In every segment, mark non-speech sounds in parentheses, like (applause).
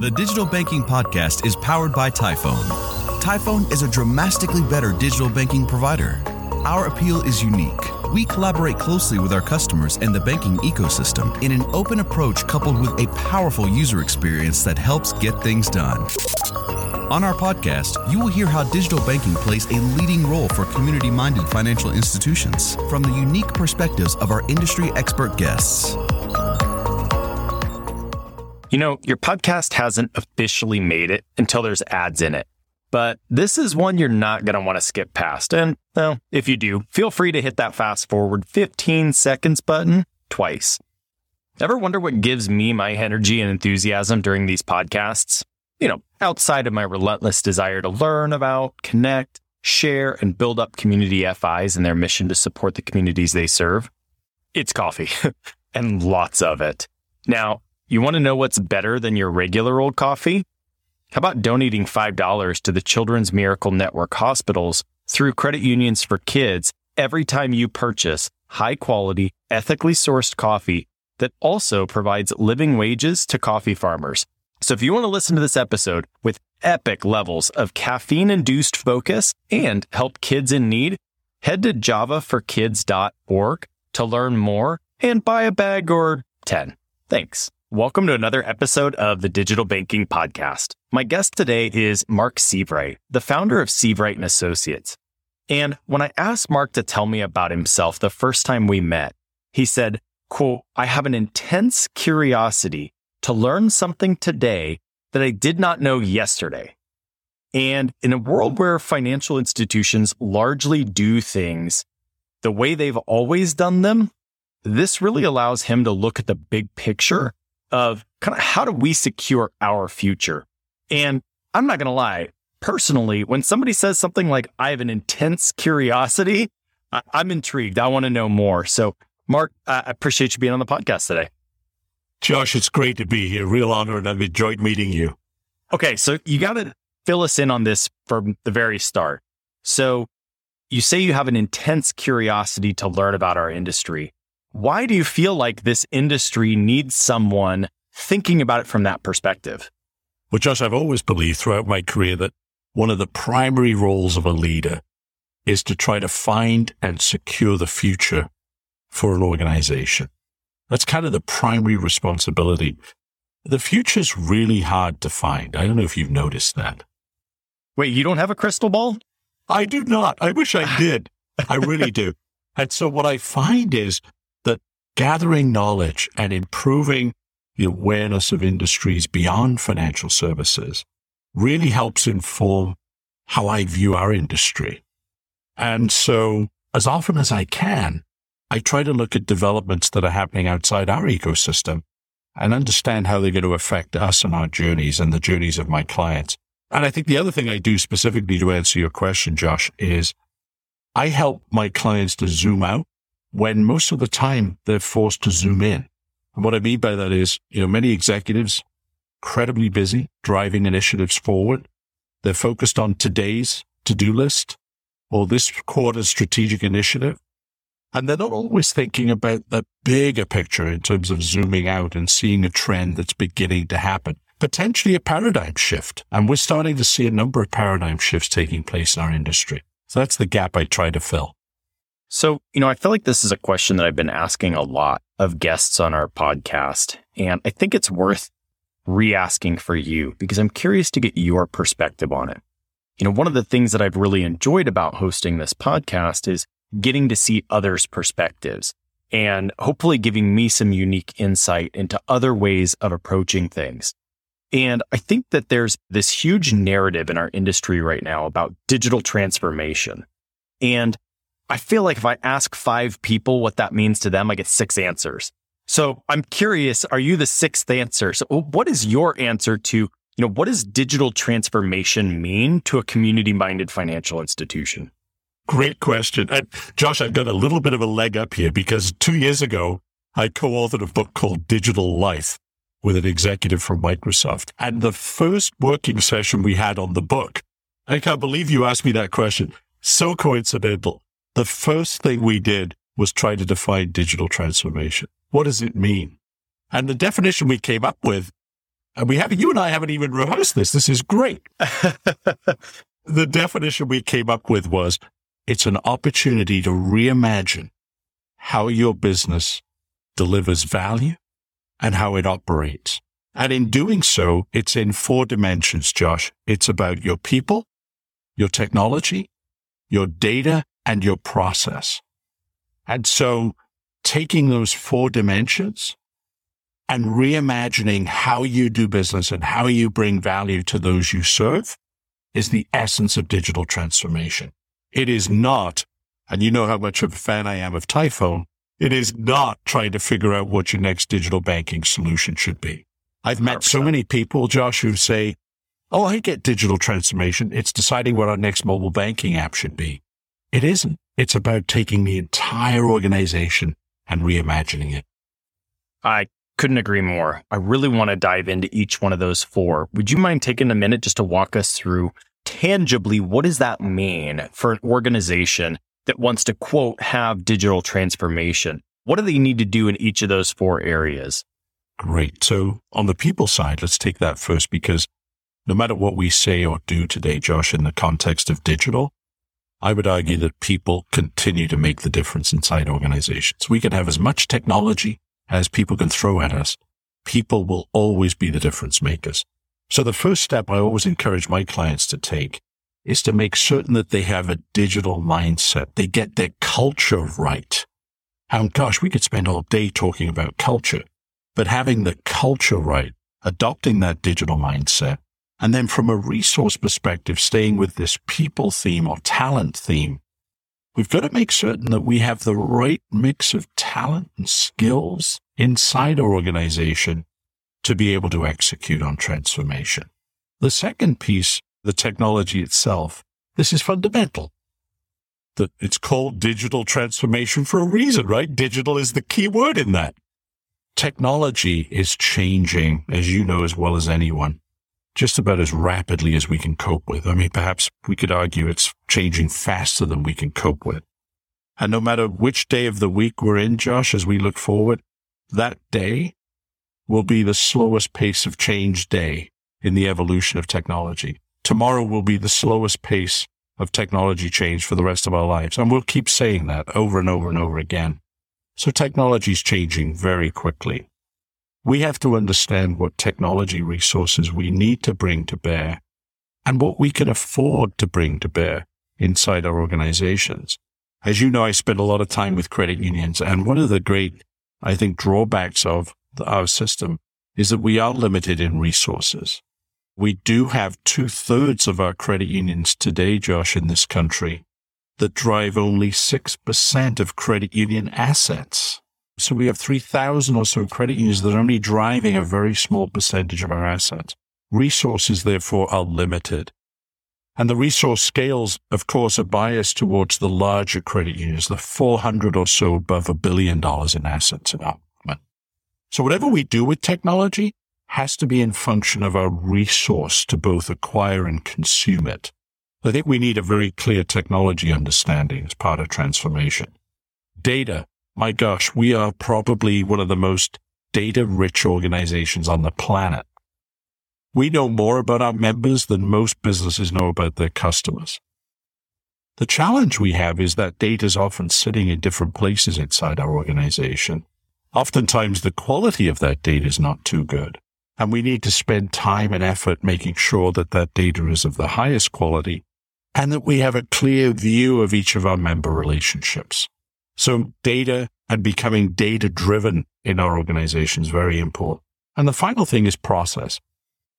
The Digital Banking Podcast is powered by Tyfone. Tyfone is a dramatically better digital banking provider. Our appeal is unique. We collaborate closely with our customers and the banking ecosystem in an open approach coupled with a powerful user experience that helps get things done. On our podcast, you will hear how digital banking plays a leading role for community minded financial institutions from the unique perspectives of our industry expert guests. You know, your podcast hasn't officially made it until there's ads in it. But this is one you're not going to want to skip past. And, well, if you do, feel free to hit that fast forward 15 seconds button twice. Ever wonder what gives me my energy and enthusiasm during these podcasts? You know, outside of my relentless desire to learn about, connect, share, and build up community FIs and their mission to support the communities they serve? It's coffee (laughs) and lots of it. Now, you want to know what's better than your regular old coffee? How about donating $5 to the Children's Miracle Network hospitals through credit unions for kids every time you purchase high quality, ethically sourced coffee that also provides living wages to coffee farmers? So if you want to listen to this episode with epic levels of caffeine induced focus and help kids in need, head to javaforkids.org to learn more and buy a bag or 10. Thanks. Welcome to another episode of the Digital Banking Podcast. My guest today is Mark Sievewright, the founder of Sievewright and Associates. And when I asked Mark to tell me about himself the first time we met, he said, quote, I have an intense curiosity to learn something today that I did not know yesterday. And in a world where financial institutions largely do things the way they've always done them, this really allows him to look at the big picture of kind of how do we secure our future? And I'm not going to lie, personally, when somebody says something like, I have an intense curiosity, I- am intrigued. I want to know more. So, Mark, I appreciate you being on the podcast today. Josh, it's great to be here. Real honor, and I've enjoyed meeting you. Okay, so you got to fill us in on this from the very start. So, you say you have an intense curiosity to learn about our industry. Why do you feel like this industry needs someone thinking about it from that perspective? Well, Josh, I've always believed throughout my career that one of the primary roles of a leader is to try to find and secure the future for an organization. That's kind of the primary responsibility. The future's really hard to find. I don't know if you've noticed that. Wait, you don't have a crystal ball? I do not. I wish I (laughs) did. I really do. And so what I find is gathering knowledge and improving the awareness of industries beyond financial services really helps inform how I view our industry. And so as often as I can, I try to look at developments that are happening outside our ecosystem and understand how they're going to affect us and our journeys and the journeys of my clients. And I think the other thing I do specifically to answer your question, Josh, is I help my clients to zoom out when most of the time they're forced to zoom in. And what I mean by that is, you know, many executives incredibly busy driving initiatives forward. They're focused on today's to-do list or this quarter's strategic initiative. And they're not always thinking about the bigger picture in terms of zooming out and seeing a trend that's beginning to happen, potentially a paradigm shift. And we're starting to see a number of paradigm shifts taking place in our industry. So that's the gap I try to fill. So, you know, I feel like this is a question that I've been asking a lot of guests on our podcast. And I think it's worth re asking for you because I'm curious to get your perspective on it. You know, one of the things that I've really enjoyed about hosting this podcast is getting to see others' perspectives and hopefully giving me some unique insight into other ways of approaching things. And I think that there's this huge narrative in our industry right now about digital transformation. And I feel like if I ask five people what that means to them, I get six answers. So I'm curious, are you the sixth answer? So what is your answer to, you know, what does digital transformation mean to a community minded financial institution? Great question. Josh, I've got a little bit of a leg up here because two years ago, I co-authored a book called Digital Life with an executive from Microsoft. And the first working session we had on the book, I can't believe you asked me that question. So coincidental the first thing we did was try to define digital transformation. What does it mean? And the definition we came up with And we haven't, you and I haven't even rehearsed this. This is great. (laughs) the definition we came up with was it's an opportunity to reimagine how your business delivers value and how it operates. And in doing so, it's in four dimensions, Josh. It's about your people, your technology, your data, and your process. And so taking those four dimensions and reimagining how you do business and how you bring value to those you serve is the essence of digital transformation. It is not, and you know how much of a fan I am of Tyfone, it is not trying to figure out what your next digital banking solution should be. I've met 100%. so many people, Josh, who say, Oh, I get digital transformation. It's deciding what our next mobile banking app should be. It isn't. It's about taking the entire organization and reimagining it. I couldn't agree more. I really want to dive into each one of those four. Would you mind taking a minute just to walk us through tangibly what does that mean for an organization that wants to quote have digital transformation? What do they need to do in each of those four areas? Great. So on the people side, let's take that first because no matter what we say or do today, Josh, in the context of digital, I would argue that people continue to make the difference inside organizations. We can have as much technology as people can throw at us. People will always be the difference makers. So the first step I always encourage my clients to take is to make certain that they have a digital mindset. They get their culture right. And gosh, we could spend all day talking about culture, but having the culture right, adopting that digital mindset and then from a resource perspective, staying with this people theme or talent theme, we've got to make certain that we have the right mix of talent and skills inside our organization to be able to execute on transformation. The second piece, the technology itself, this is fundamental. That it's called digital transformation for a reason, right? Digital is the key word in that. Technology is changing, as you know as well as anyone just about as rapidly as we can cope with. I mean, perhaps we could argue it's changing faster than we can cope with. And no matter which day of the week we're in, Josh, as we look forward, that day will be the slowest pace of change day in the evolution of technology. Tomorrow will be the slowest pace of technology change for the rest of our lives. And we'll keep saying that over and over and over again. So technology is changing very quickly. We have to understand what technology resources we need to bring to bear and what we can afford to bring to bear inside our organizations. As you know, I spend a lot of time with credit unions and one of the great, I think, drawbacks of our system is that we are limited in resources. We do have two thirds of our credit unions today, Josh, in this country that drive only 6% of credit union assets. So we have 3,000 or so credit unions that are only driving a very small percentage of our assets. Resources, therefore, are limited. And the resource scales, of course, are biased towards the larger credit unions, the 400 or so above a billion dollars in assets in our So whatever we do with technology has to be in function of our resource to both acquire and consume it. I think we need a very clear technology understanding as part of transformation. Data my gosh, we are probably one of the most data rich organizations on the planet. We know more about our members than most businesses know about their customers. The challenge we have is that data is often sitting in different places inside our organization. Oftentimes the quality of that data is not too good. And we need to spend time and effort making sure that that data is of the highest quality and that we have a clear view of each of our member relationships. So data and becoming data driven in our organization is very important. And the final thing is process.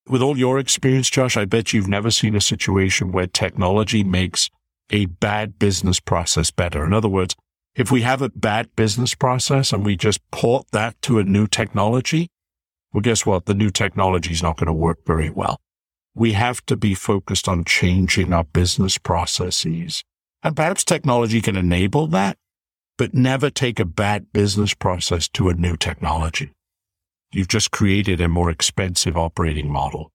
With all your experience, Josh, I bet you've never seen a situation where technology makes a bad business process better. In other words, if we have a bad business process and we just port that to a new technology, well, guess what? The new technology is not going to work very well. We have to be focused on changing our business processes. And perhaps technology can enable that, but never take a bad business process to a new technology. You've just created a more expensive operating model.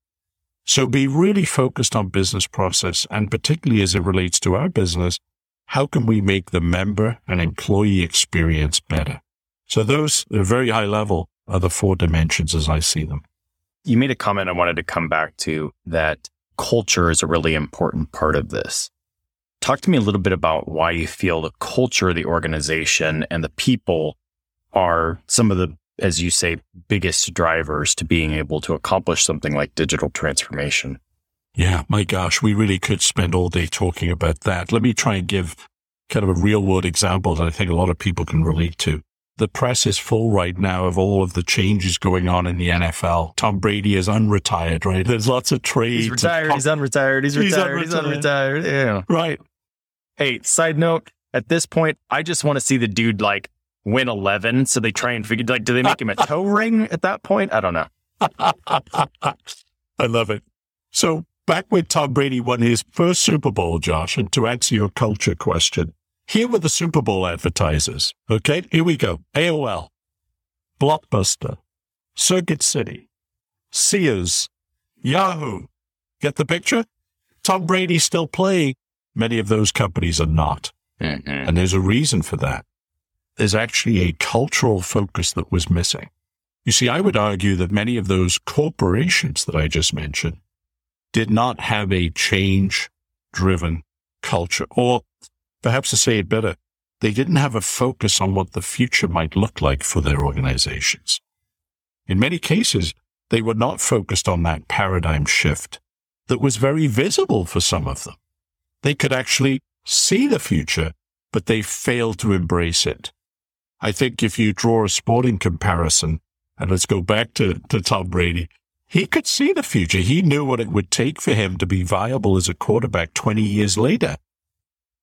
So be really focused on business process and particularly as it relates to our business, how can we make the member and employee experience better? So those, at a very high level, are the four dimensions as I see them. you made a comment I wanted to come back to that culture is a really important part of this. Talk to me a little bit about why you feel the culture the organization and the people are some of the, as you say, biggest drivers to being able to accomplish something like digital transformation. Yeah, my gosh, we really could spend all day talking about that. Let me try and give kind of a real world example that I think a lot of people can relate to. The press is full right now of all of the changes going on in the NFL. Tom Brady is unretired, right? There's lots of trades. He's retired. He's unretired. He's retired. He's unretired. Yeah. Right. Hey, side note, at this point, I just want to see the dude like win 11. So they try and figure, like, do they make him a toe (laughs) ring at that point? I don't know. (laughs) I love it. So back when Tom Brady won his first Super Bowl, Josh, and to answer your culture question, here were the Super Bowl advertisers. Okay, here we go. AOL, Blockbuster, Circuit City, Sears, Yahoo. Get the picture? Tom Brady's still playing Many of those companies are not. Mm-hmm. And there's a reason for that. There's actually a cultural focus that was missing. You see, I would argue that many of those corporations that I just mentioned did not have a change driven culture, or perhaps to say it better, they didn't have a focus on what the future might look like for their organizations. In many cases, they were not focused on that paradigm shift that was very visible for some of them. They could actually see the future, but they failed to embrace it. I think if you draw a sporting comparison, and let's go back to, to Tom Brady, he could see the future. He knew what it would take for him to be viable as a quarterback 20 years later.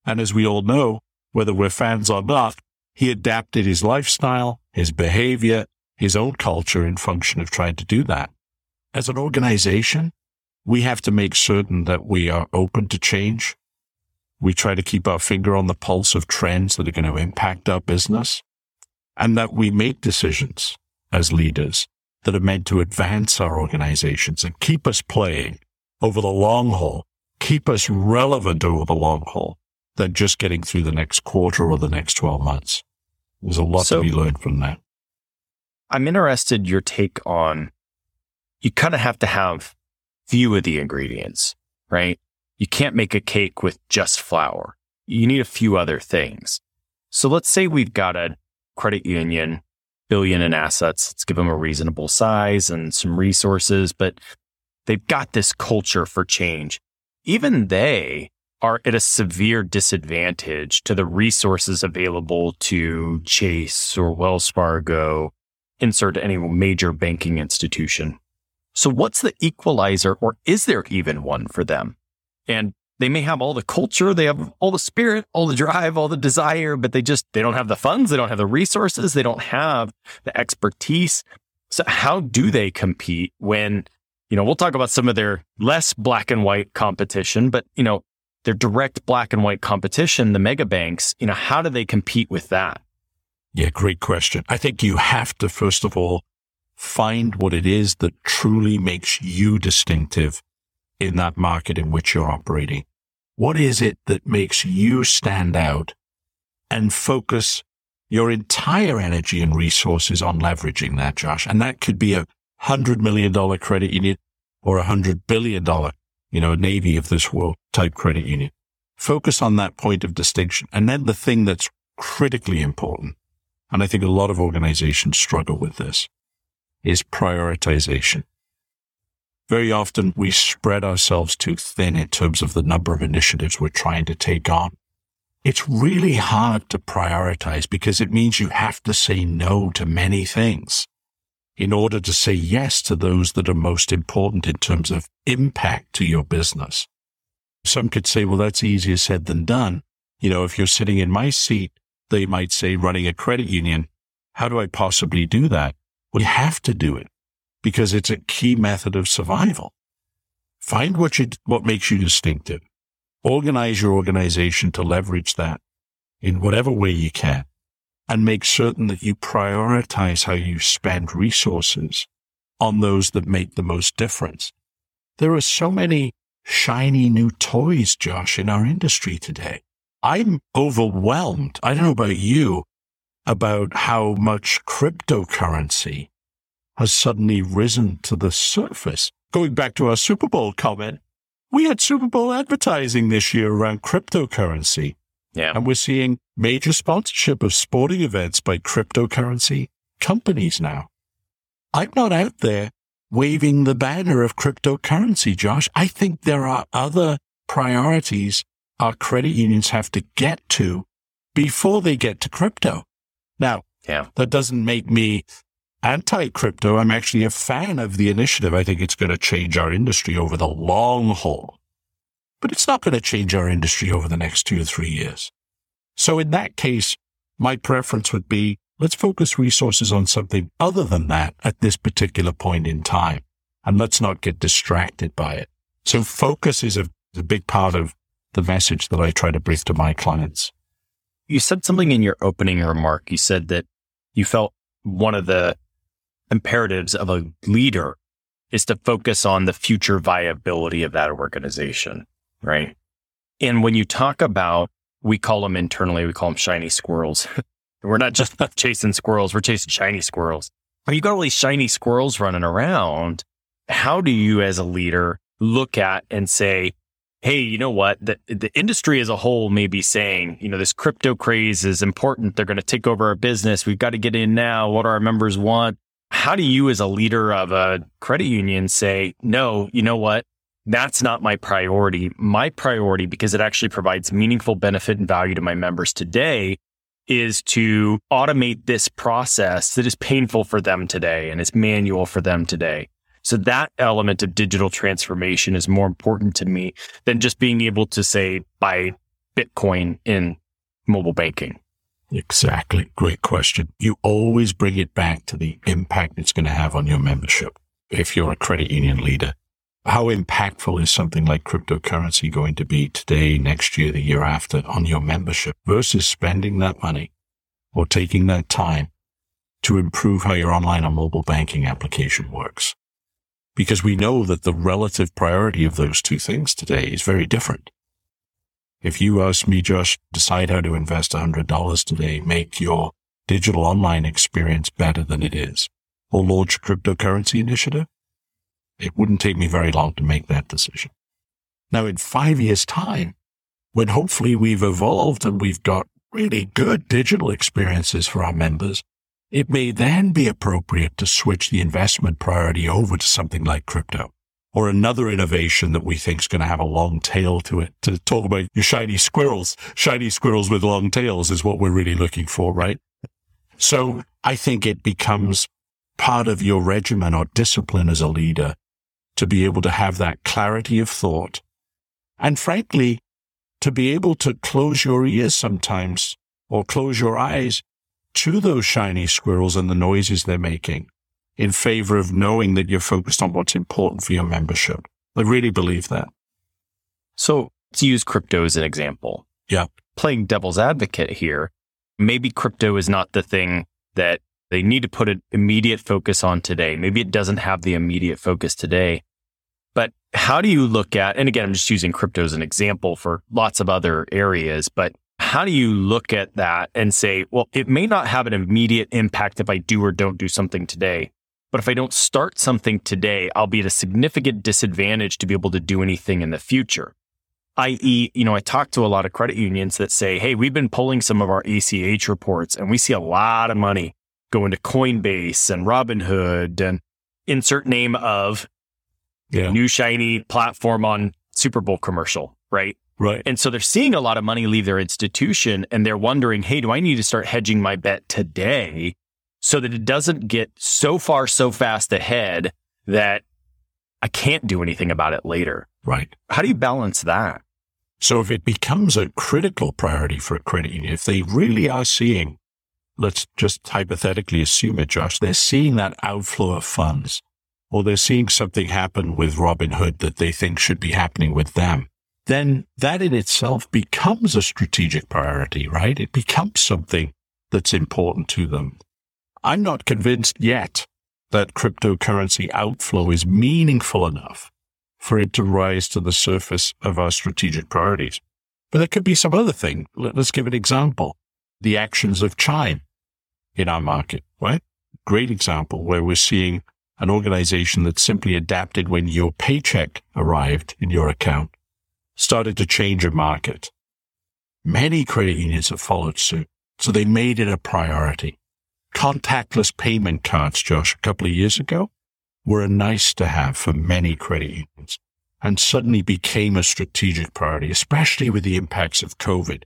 And as we all know, whether we're fans or not, he adapted his lifestyle, his behavior, his own culture in function of trying to do that. As an organization, we have to make certain that we are open to change, we try to keep our finger on the pulse of trends that are going to impact our business. And that we make decisions as leaders that are meant to advance our organizations and keep us playing over the long haul, keep us relevant over the long haul than just getting through the next quarter or the next 12 months. There's a lot so, to be learned from that. I'm interested your take on you kind of have to have few of the ingredients, right? You can't make a cake with just flour. You need a few other things. So let's say we've got a credit union, billion in assets. Let's give them a reasonable size and some resources, but they've got this culture for change. Even they are at a severe disadvantage to the resources available to Chase or Wells Fargo, insert any major banking institution. So what's the equalizer or is there even one for them? and they may have all the culture, they have all the spirit, all the drive, all the desire, but they just they don't have the funds, they don't have the resources, they don't have the expertise. So how do they compete when, you know, we'll talk about some of their less black and white competition, but you know, their direct black and white competition, the mega banks, you know, how do they compete with that? Yeah, great question. I think you have to first of all find what it is that truly makes you distinctive in that market in which you're operating? What is it that makes you stand out and focus your entire energy and resources on leveraging that, Josh? And that could be a hundred million dollar credit union or a hundred billion dollar, you know, a Navy of this world type credit union. Focus on that point of distinction. And then the thing that's critically important, and I think a lot of organizations struggle with this, is prioritization very often we spread ourselves too thin in terms of the number of initiatives we're trying to take on. It's really hard to prioritize because it means you have to say no to many things in order to say yes to those that are most important in terms of impact to your business. Some could say, well, that's easier said than done. You know, if you're sitting in my seat, they might say running a credit union, how do I possibly do that? Well, you have to do it because it's a key method of survival. Find what you, what makes you distinctive. Organize your organization to leverage that in whatever way you can and make certain that you prioritize how you spend resources on those that make the most difference. There are so many shiny new toys, Josh, in our industry today. I'm overwhelmed. I don't know about you about how much cryptocurrency has suddenly risen to the surface. Going back to our Super Bowl comment, we had Super Bowl advertising this year around cryptocurrency. Yeah. And we're seeing major sponsorship of sporting events by cryptocurrency companies now. I'm not out there waving the banner of cryptocurrency, Josh. I think there are other priorities our credit unions have to get to before they get to crypto. Now, yeah. that doesn't make me anti crypto. I'm actually a fan of the initiative. I think it's going to change our industry over the long haul, but it's not going to change our industry over the next two or three years. So in that case, my preference would be let's focus resources on something other than that at this particular point in time. And let's not get distracted by it. So focus is a, a big part of the message that I try to bring to my clients. You said something in your opening remark. You said that you felt one of the imperatives of a leader is to focus on the future viability of that organization, right? And when you talk about, we call them internally, we call them shiny squirrels. (laughs) we're not just (laughs) chasing squirrels, we're chasing shiny squirrels. When you got all these shiny squirrels running around, how do you as a leader look at and say, hey, you know what? The, the industry as a whole may be saying, you know, this crypto craze is important. They're going to take over our business. We've got to get in now. What do our members want? How do you, as a leader of a credit union, say, no, you know what? That's not my priority. My priority, because it actually provides meaningful benefit and value to my members today, is to automate this process that is painful for them today and is manual for them today. So that element of digital transformation is more important to me than just being able to say buy Bitcoin in mobile banking. Exactly. Great question. You always bring it back to the impact it's going to have on your membership. If you're a credit union leader, how impactful is something like cryptocurrency going to be today, next year, the year after on your membership versus spending that money or taking that time to improve how your online or mobile banking application works? because we know that the relative priority of those two things today is very different. If you ask me, Josh, decide how to invest $100 today, make your digital online experience better than it is, or launch a cryptocurrency initiative, it wouldn't take me very long to make that decision. Now, in five years' time, when hopefully we've evolved and we've got really good digital experiences for our members, it may then be appropriate to switch the investment priority over to something like crypto or another innovation that we think is going to have a long tail to it. To talk about your shiny squirrels, shiny squirrels with long tails is what we're really looking for, right? So I think it becomes part of your regimen or discipline as a leader to be able to have that clarity of thought and frankly, to be able to close your ears sometimes or close your eyes to those shiny squirrels and the noises they're making in favor of knowing that you're focused on what's important for your membership. I really believe that. So let's use crypto as an example. Yeah. Playing devil's advocate here, maybe crypto is not the thing that they need to put an immediate focus on today. Maybe it doesn't have the immediate focus today. But how do you look at, and again, I'm just using crypto as an example for lots of other areas, but how do you look at that and say, well, it may not have an immediate impact if I do or don't do something today. But if I don't start something today, I'll be at a significant disadvantage to be able to do anything in the future. I.e., you know, I talk to a lot of credit unions that say, hey, we've been pulling some of our ACH reports and we see a lot of money going into Coinbase and Robinhood and insert name of yeah. new shiny platform on Super Bowl commercial, right? Right. And so they're seeing a lot of money leave their institution and they're wondering, hey, do I need to start hedging my bet today so that it doesn't get so far, so fast ahead that I can't do anything about it later? Right. How do you balance that? So if it becomes a critical priority for a credit union, if they really are seeing, let's just hypothetically assume it, Josh, they're seeing that outflow of funds or they're seeing something happen with Robinhood that they think should be happening with them then that in itself becomes a strategic priority, right? It becomes something that's important to them. I'm not convinced yet that cryptocurrency outflow is meaningful enough for it to rise to the surface of our strategic priorities. But there could be some other thing. Let's give an example. The actions of Chime in our market, right? great example where we're seeing an organization that simply adapted when your paycheck arrived in your account, started to change a market. Many credit unions have followed suit. So they made it a priority. Contactless payment cards, Josh, a couple of years ago were a nice to have for many credit unions and suddenly became a strategic priority, especially with the impacts of COVID.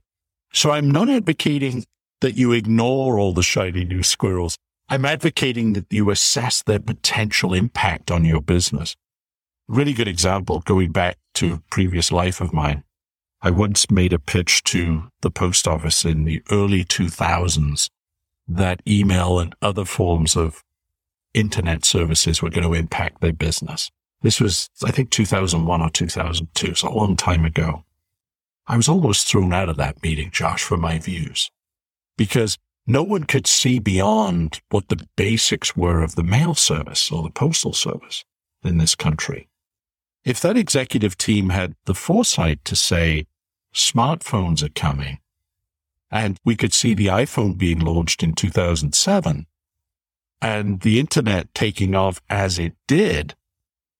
So I'm not advocating that you ignore all the shiny new squirrels. I'm advocating that you assess their potential impact on your business. Really good example going back to a previous life of mine. I once made a pitch to the post office in the early 2000s that email and other forms of internet services were going to impact their business. This was, I think, 2001 or 2002, so a long time ago. I was almost thrown out of that meeting, Josh, for my views, because no one could see beyond what the basics were of the mail service or the postal service in this country. If that executive team had the foresight to say, smartphones are coming, and we could see the iPhone being launched in 2007 and the internet taking off as it did,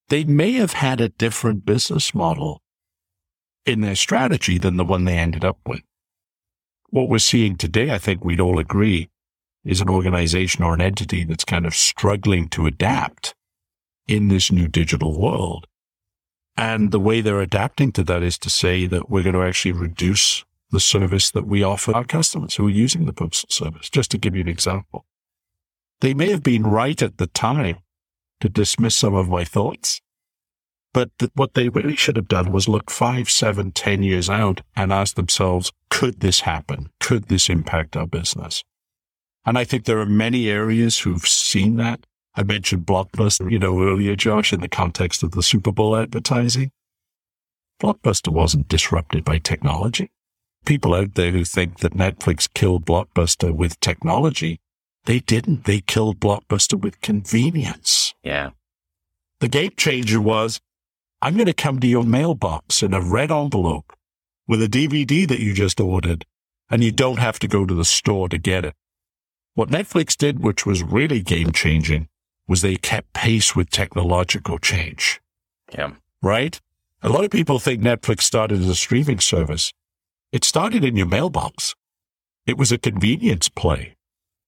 they may have had a different business model in their strategy than the one they ended up with. What we're seeing today, I think we'd all agree, is an organization or an entity that's kind of struggling to adapt in this new digital world. And the way they're adapting to that is to say that we're going to actually reduce the service that we offer our customers who are using the postal service. Just to give you an example. They may have been right at the time to dismiss some of my thoughts, but th- what they really should have done was look five, seven, ten years out and ask themselves, could this happen? Could this impact our business? And I think there are many areas who've seen that. I mentioned Blockbuster, you know, earlier, Josh, in the context of the Super Bowl advertising. Blockbuster wasn't disrupted by technology. People out there who think that Netflix killed Blockbuster with technology, they didn't. They killed Blockbuster with convenience. Yeah. The game changer was, I'm going to come to your mailbox in a red envelope with a DVD that you just ordered, and you don't have to go to the store to get it. What Netflix did, which was really game changing, was they kept pace with technological change. Yeah. Right? A lot of people think Netflix started as a streaming service. It started in your mailbox. It was a convenience play.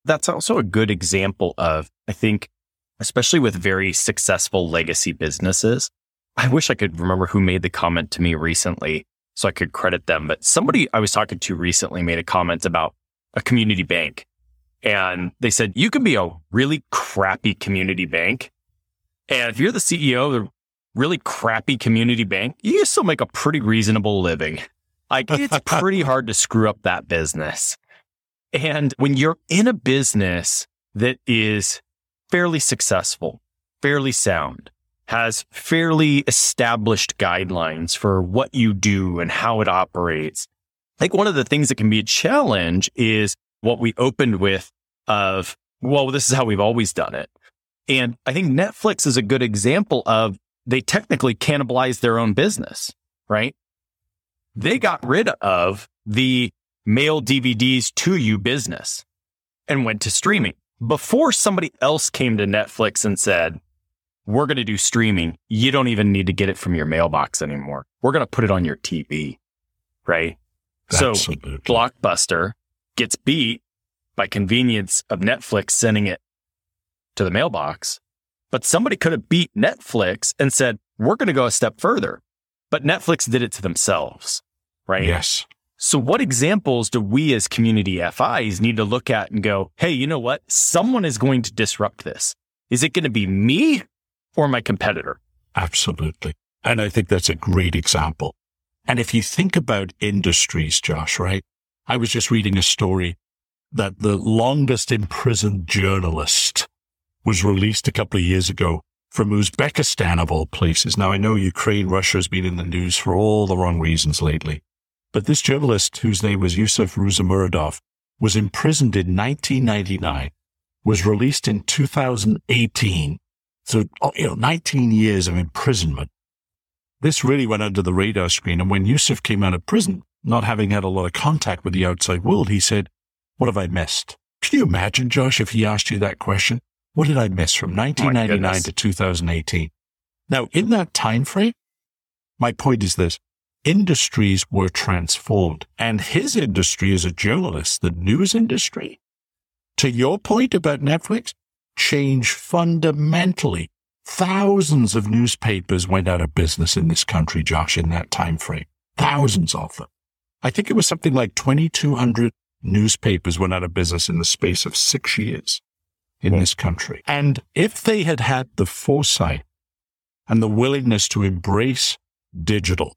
That's also a good example of, I think, especially with very successful legacy businesses. I wish I could remember who made the comment to me recently so I could credit them, but somebody I was talking to recently made a comment about a community bank and they said, you can be a really crappy community bank. And if you're the CEO of a really crappy community bank, you can still make a pretty reasonable living. Like it's (laughs) pretty hard to screw up that business. And when you're in a business that is fairly successful, fairly sound, has fairly established guidelines for what you do and how it operates. I think one of the things that can be a challenge is what we opened with of, well, this is how we've always done it. And I think Netflix is a good example of they technically cannibalized their own business, right? They got rid of the mail DVDs to you business and went to streaming before somebody else came to Netflix and said, we're going to do streaming. You don't even need to get it from your mailbox anymore. We're going to put it on your TV, right? Absolutely. So Blockbuster gets beat by convenience of Netflix sending it to the mailbox. But somebody could have beat Netflix and said, we're going to go a step further. But Netflix did it to themselves, right? Yes. So, what examples do we as community FIs need to look at and go, hey, you know what? Someone is going to disrupt this. Is it going to be me or my competitor? Absolutely. And I think that's a great example. And if you think about industries, Josh, right? I was just reading a story that the longest imprisoned journalist was released a couple of years ago from Uzbekistan of all places. Now I know Ukraine, Russia has been in the news for all the wrong reasons lately, but this journalist whose name was Yusuf Ruzimuradov was imprisoned in 1999, was released in 2018. So, oh, you know, 19 years of imprisonment. This really went under the radar screen. And when Yusuf came out of prison, not having had a lot of contact with the outside world, he said, what have I missed? Can you imagine, Josh, if he asked you that question? what did I miss from 1999 to 2018? Now, in that time frame, my point is this industries were transformed and his industry as a journalist, the news industry, to your point about Netflix, changed fundamentally. Thousands of newspapers went out of business in this country, Josh, in that time frame. Thousands of them. I think it was something like 2,200 newspapers went out of business in the space of six years in this country. And if they had had the foresight and the willingness to embrace digital,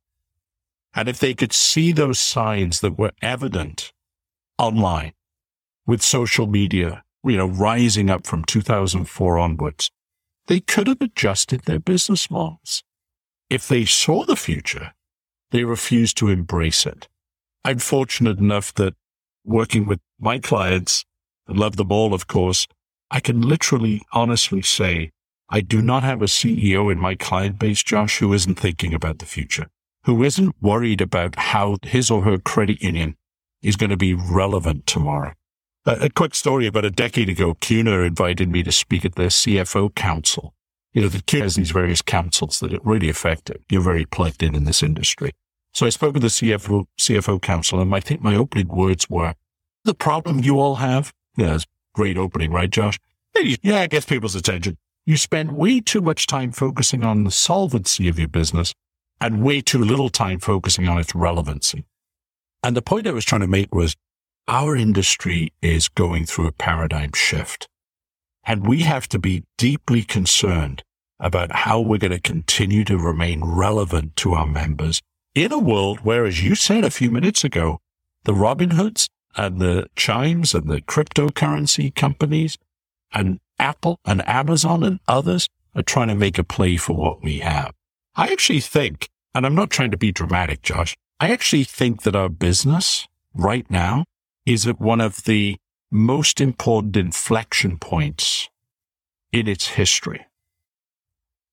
and if they could see those signs that were evident online with social media, you know, rising up from 2004 onwards, they could have adjusted their business models. If they saw the future, they refused to embrace it. I'm fortunate enough that working with my clients, I love them all, of course, I can literally honestly say I do not have a CEO in my client base, Josh, who isn't thinking about the future, who isn't worried about how his or her credit union is going to be relevant tomorrow. A, a quick story about a decade ago, CUNA invited me to speak at their CFO council. You know, the CUNA has these various councils that are really effective. You're very plugged in in this industry. So I spoke with the CFO, CFO council and I think my opening words were, the problem you all have, yeah, it's great opening, right, Josh? Yeah, it gets people's attention. You spend way too much time focusing on the solvency of your business and way too little time focusing on its relevancy. And the point I was trying to make was our industry is going through a paradigm shift and we have to be deeply concerned about how we're going to continue to remain relevant to our members in a world where, as you said a few minutes ago, the Robinhoods and the Chimes and the cryptocurrency companies and Apple and Amazon and others are trying to make a play for what we have. I actually think, and I'm not trying to be dramatic, Josh, I actually think that our business right now is at one of the most important inflection points in its history.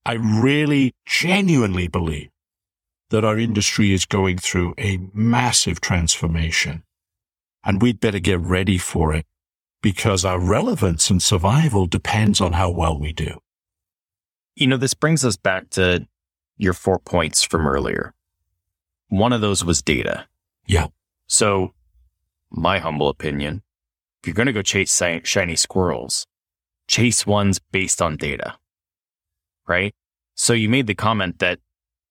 I really genuinely believe that our industry is going through a massive transformation and we'd better get ready for it because our relevance and survival depends on how well we do. You know, this brings us back to your four points from earlier. One of those was data. Yeah. So, my humble opinion, if you're going to go chase shiny squirrels, chase ones based on data, right? So you made the comment that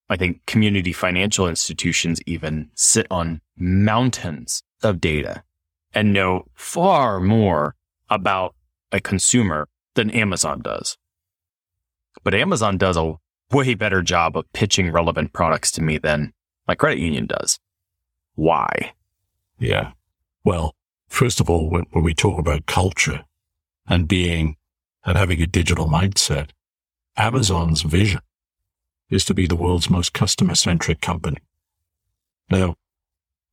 I think community financial institutions even sit on mountains of data and know far more about a consumer than Amazon does. But Amazon does a way better job of pitching relevant products to me than my credit union does. Why? Yeah. Well, first of all, when, when we talk about culture and being and having a digital mindset, Amazon's vision is to be the world's most customer centric company. Now,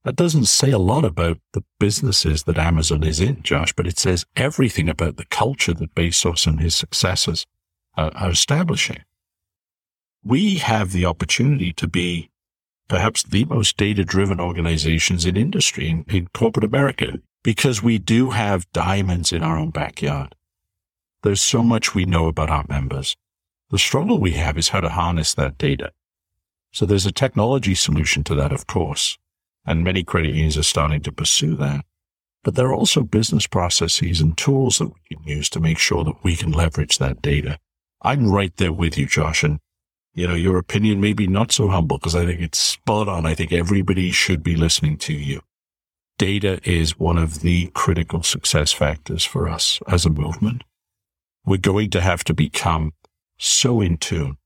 that doesn't say a lot about the businesses that Amazon is in, Josh, but it says everything about the culture that Bezos and his successors are, are establishing. We have the opportunity to be perhaps the most data driven organizations in industry in, in corporate America because we do have diamonds in our own backyard. There's so much we know about our members. The struggle we have is how to harness that data. So there's a technology solution to that, of course, and many credit unions are starting to pursue that. But there are also business processes and tools that we can use to make sure that we can leverage that data. I'm right there with you, Josh, and you know, your opinion may be not so humble because I think it's spot on. I think everybody should be listening to you. Data is one of the critical success factors for us as a movement. We're going to have to become so in tune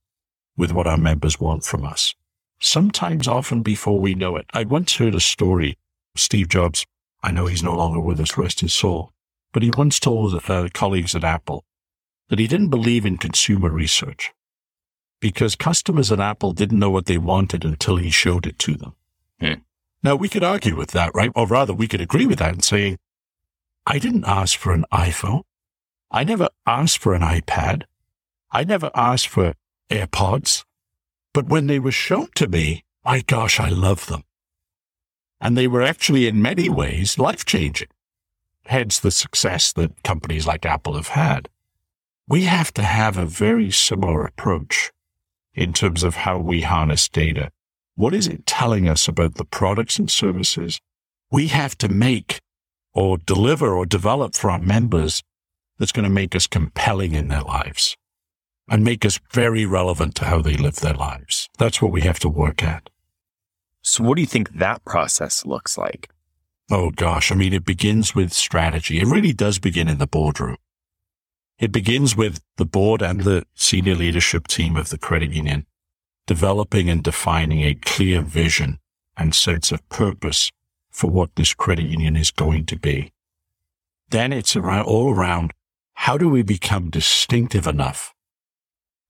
with what our members want from us. Sometimes often before we know it. I once heard a story. Steve Jobs, I know he's no longer with us, rest his soul, but he once told uh, colleagues at Apple that he didn't believe in consumer research because customers at Apple didn't know what they wanted until he showed it to them. Hmm. Now we could argue with that, right? Or rather we could agree with that and say, I didn't ask for an iPhone. I never asked for an iPad. I never asked for AirPods, but when they were shown to me, my gosh, I love them. And they were actually in many ways life changing. Hence the success that companies like Apple have had. we have to have a very similar approach in terms of how we harness data. What is it telling us about the products and services we have to make or deliver or develop for our members that's going to make us compelling in their lives and make us very relevant to how they live their lives? That's what we have to work at. So, what do you think that process looks like? Oh gosh, I mean, it begins with strategy. It really does begin in the boardroom. It begins with the board and the senior leadership team of the credit union developing and defining a clear vision and sense of purpose for what this credit union is going to be. Then it's around, all around how do we become distinctive enough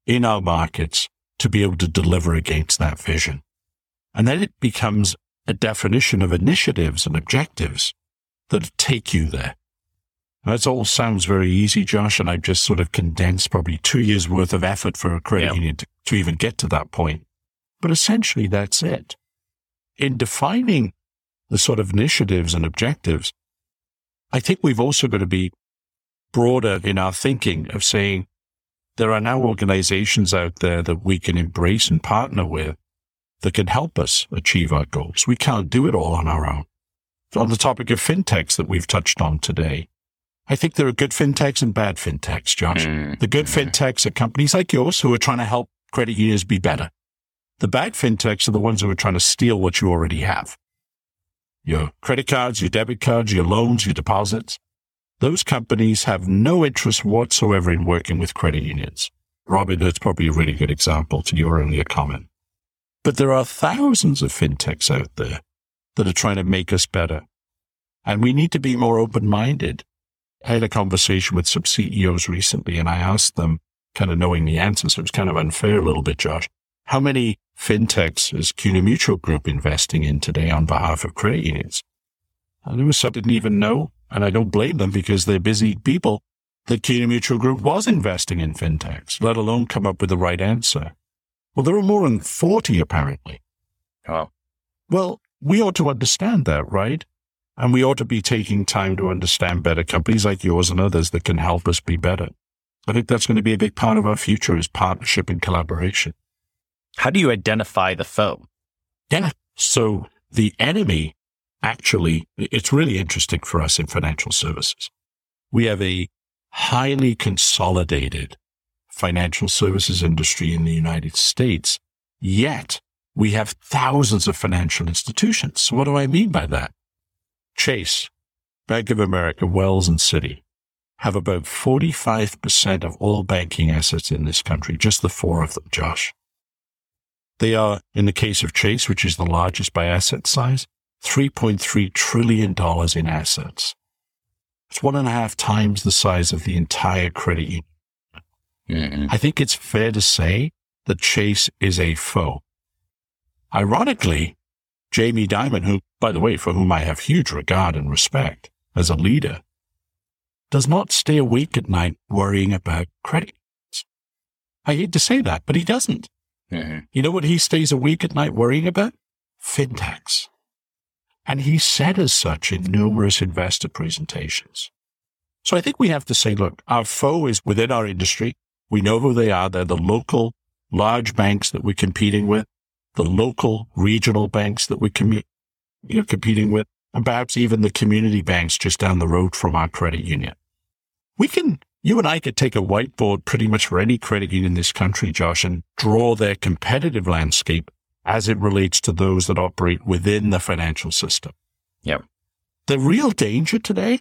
in our markets to be able to deliver against that vision? And then it becomes a definition of initiatives and objectives that take you there. That all sounds very easy, Josh, and I've just sort of condensed probably two years worth of effort for a credit yeah. union to, to even get to that point. But essentially, that's it. In defining the sort of initiatives and objectives, I think we've also got to be broader in our thinking of saying there are now organizations out there that we can embrace and partner with that can help us achieve our goals. We can't do it all on our own. On the topic of fintechs that we've touched on today, I think there are good fintechs and bad fintechs, Josh. Mm. The good fintechs are companies like yours who are trying to help credit unions be better. The bad fintechs are the ones who are trying to steal what you already have. Your credit cards, your debit cards, your loans, your deposits. Those companies have no interest whatsoever in working with credit unions. Robinhood's probably a really good example to your earlier comment. But there are thousands of fintechs out there that are trying to make us better. And we need to be more open minded had a conversation with some CEOs recently and I asked them, kind of knowing the answer, so it's kind of unfair a little bit, Josh. How many fintechs is CUNA Mutual Group investing in today on behalf of credit unions? And there was some didn't even know, and I don't blame them because they're busy people, that CUNA Mutual Group was investing in fintechs, let alone come up with the right answer. Well, there are more than 40 apparently. Oh. Well, we ought to understand that, right? And we ought to be taking time to understand better companies like yours and others that can help us be better. I think that's going to be a big part of our future is partnership and collaboration. How do you identify the foe? Yeah. So the enemy actually, it's really interesting for us in financial services. We have a highly consolidated financial services industry in the United States, yet we have thousands of financial institutions. So what do I mean by that? Chase, Bank of America, Wells, and Citi have about 45% of all banking assets in this country, just the four of them, Josh. They are, in the case of Chase, which is the largest by asset size, $3.3 trillion in assets. It's one and a half times the size of the entire credit union. Mm-hmm. I think it's fair to say that Chase is a foe. Ironically, Jamie Dimon, who, by the way, for whom I have huge regard and respect as a leader, does not stay awake at night worrying about credit. I hate to say that, but he doesn't. Mm-hmm. You know what he stays awake at night worrying about? Fintechs. And he said as such in numerous investor presentations. So I think we have to say, look, our foe is within our industry. We know who they are. They're the local large banks that we're competing with the local regional banks that we com- you know, competing with, and perhaps even the community banks just down the road from our credit union. We can, you and I could take a whiteboard pretty much for any credit union in this country, Josh, and draw their competitive landscape as it relates to those that operate within the financial system. Yep. The real danger today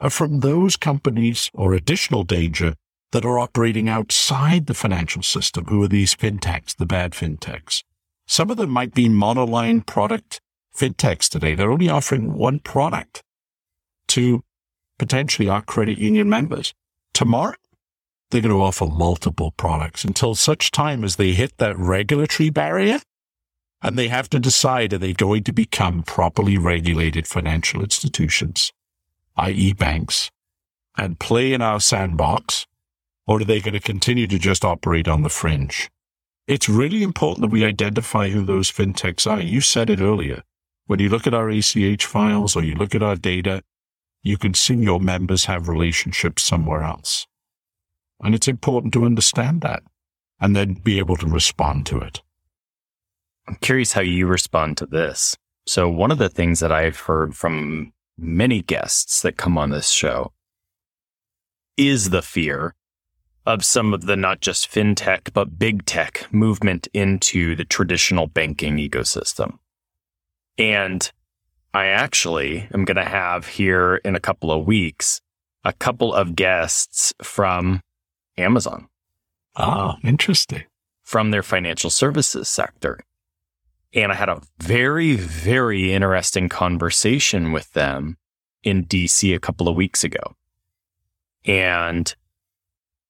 are from those companies or additional danger that are operating outside the financial system. Who are these fintechs, the bad fintechs? Some of them might be monoline product fintechs today. They're only offering one product to potentially our credit union members. Tomorrow, they're going to offer multiple products until such time as they hit that regulatory barrier and they have to decide are they going to become properly regulated financial institutions, i.e. banks, and play in our sandbox, or are they going to continue to just operate on the fringe? It's really important that we identify who those fintechs are. You said it earlier. When you look at our ACH files or you look at our data, you can see your members have relationships somewhere else. And it's important to understand that and then be able to respond to it. I'm curious how you respond to this. So, one of the things that I've heard from many guests that come on this show is the fear of some of the not just fintech, but big tech movement into the traditional banking ecosystem. And I actually am going to have here in a couple of weeks a couple of guests from Amazon. Ah, interesting. From their financial services sector. And I had a very, very interesting conversation with them in DC a couple of weeks ago. And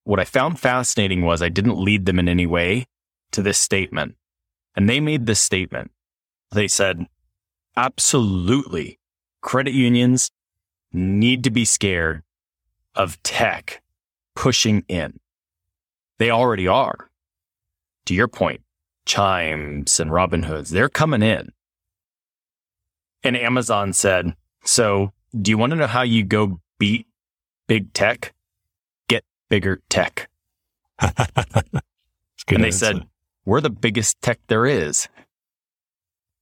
what I found fascinating was I didn't lead them in any way to this statement. And they made this statement. They said, absolutely, credit unions need to be scared of tech pushing in. They already are. To your point, Chimes and Robinhoods, they're coming in. And Amazon said, So, do you want to know how you go beat big tech? Bigger tech. and they answer. said, We're the biggest tech there is.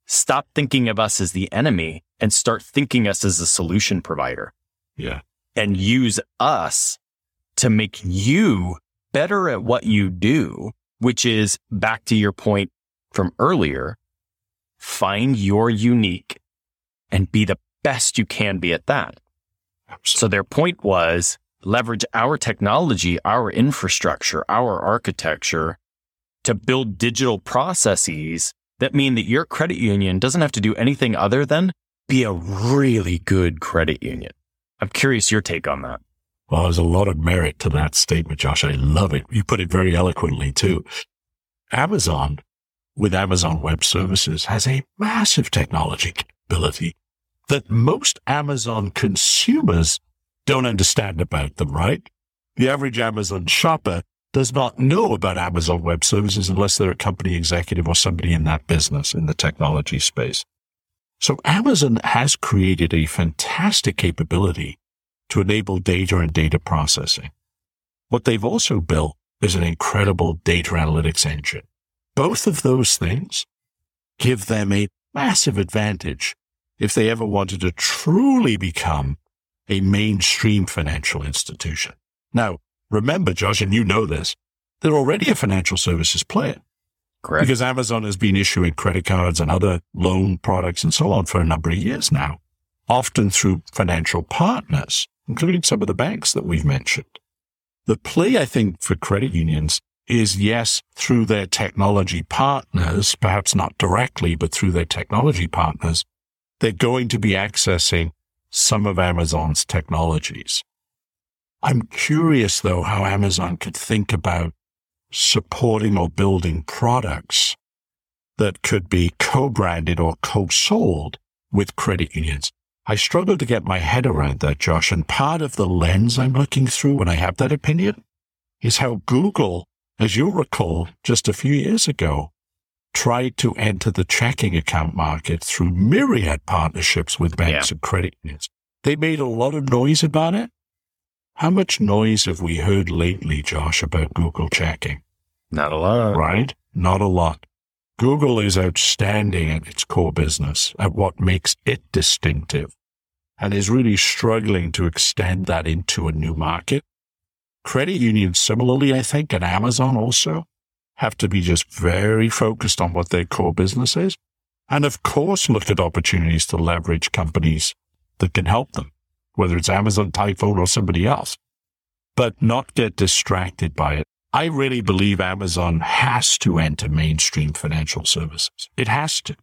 Stop thinking of us as the enemy and start thinking us as a solution provider. Yeah. And use us to make you better at what you do which is back to your point from earlier, find your unique and be the best you can be at that. So their point was leverage our technology, our infrastructure, our architecture to build digital processes that mean that your credit union doesn't have to do anything other than be a really good credit union. I'm curious your take on that. Well, there's a lot of merit to that statement, Josh. I love it. You put it very eloquently too. Amazon, with Amazon Web Services, has a massive technology capability that most Amazon consumers don't understand about them, right? The average Amazon shopper does not know about Amazon Web Services unless they're a company executive or somebody in that business in the technology space. So Amazon has created a fantastic capability to enable data and data processing. What they've also built is an incredible data analytics engine. Both of those things give them a massive advantage if they ever wanted to truly become a mainstream financial institution. Now, remember, Josh, and you know this, they're already a financial services player. Correct. Because Amazon has been issuing credit cards and other loan products and so on for a number of years now, often through financial partners including some of the banks that we've mentioned. The play, I think, for credit unions is yes, through their technology partners, perhaps not directly, but through their technology partners, they're going to be accessing some of Amazon's technologies. I'm curious though how Amazon could think about supporting or building products that could be co-branded or co-sold with credit unions. I struggle to get my head around that, Josh. And part of the lens I'm looking through when I have that opinion is how Google, as you'll recall, just a few years ago, tried to enter the checking account market through myriad partnerships with banks yeah. and credit unions. They made a lot of noise about it. How much noise have we heard lately, Josh, about Google checking? Not a lot. Right? Not a lot. Google is outstanding at its core business, at what makes it distinctive and is really struggling to extend that into a new market. Credit unions, similarly, I think, and Amazon also have to be just very focused on what their core business is. And of course, look at opportunities to leverage companies that can help them, whether it's Amazon, Tyfone, or somebody else, but not get distracted by it. I really believe Amazon has to enter mainstream financial services. It has to.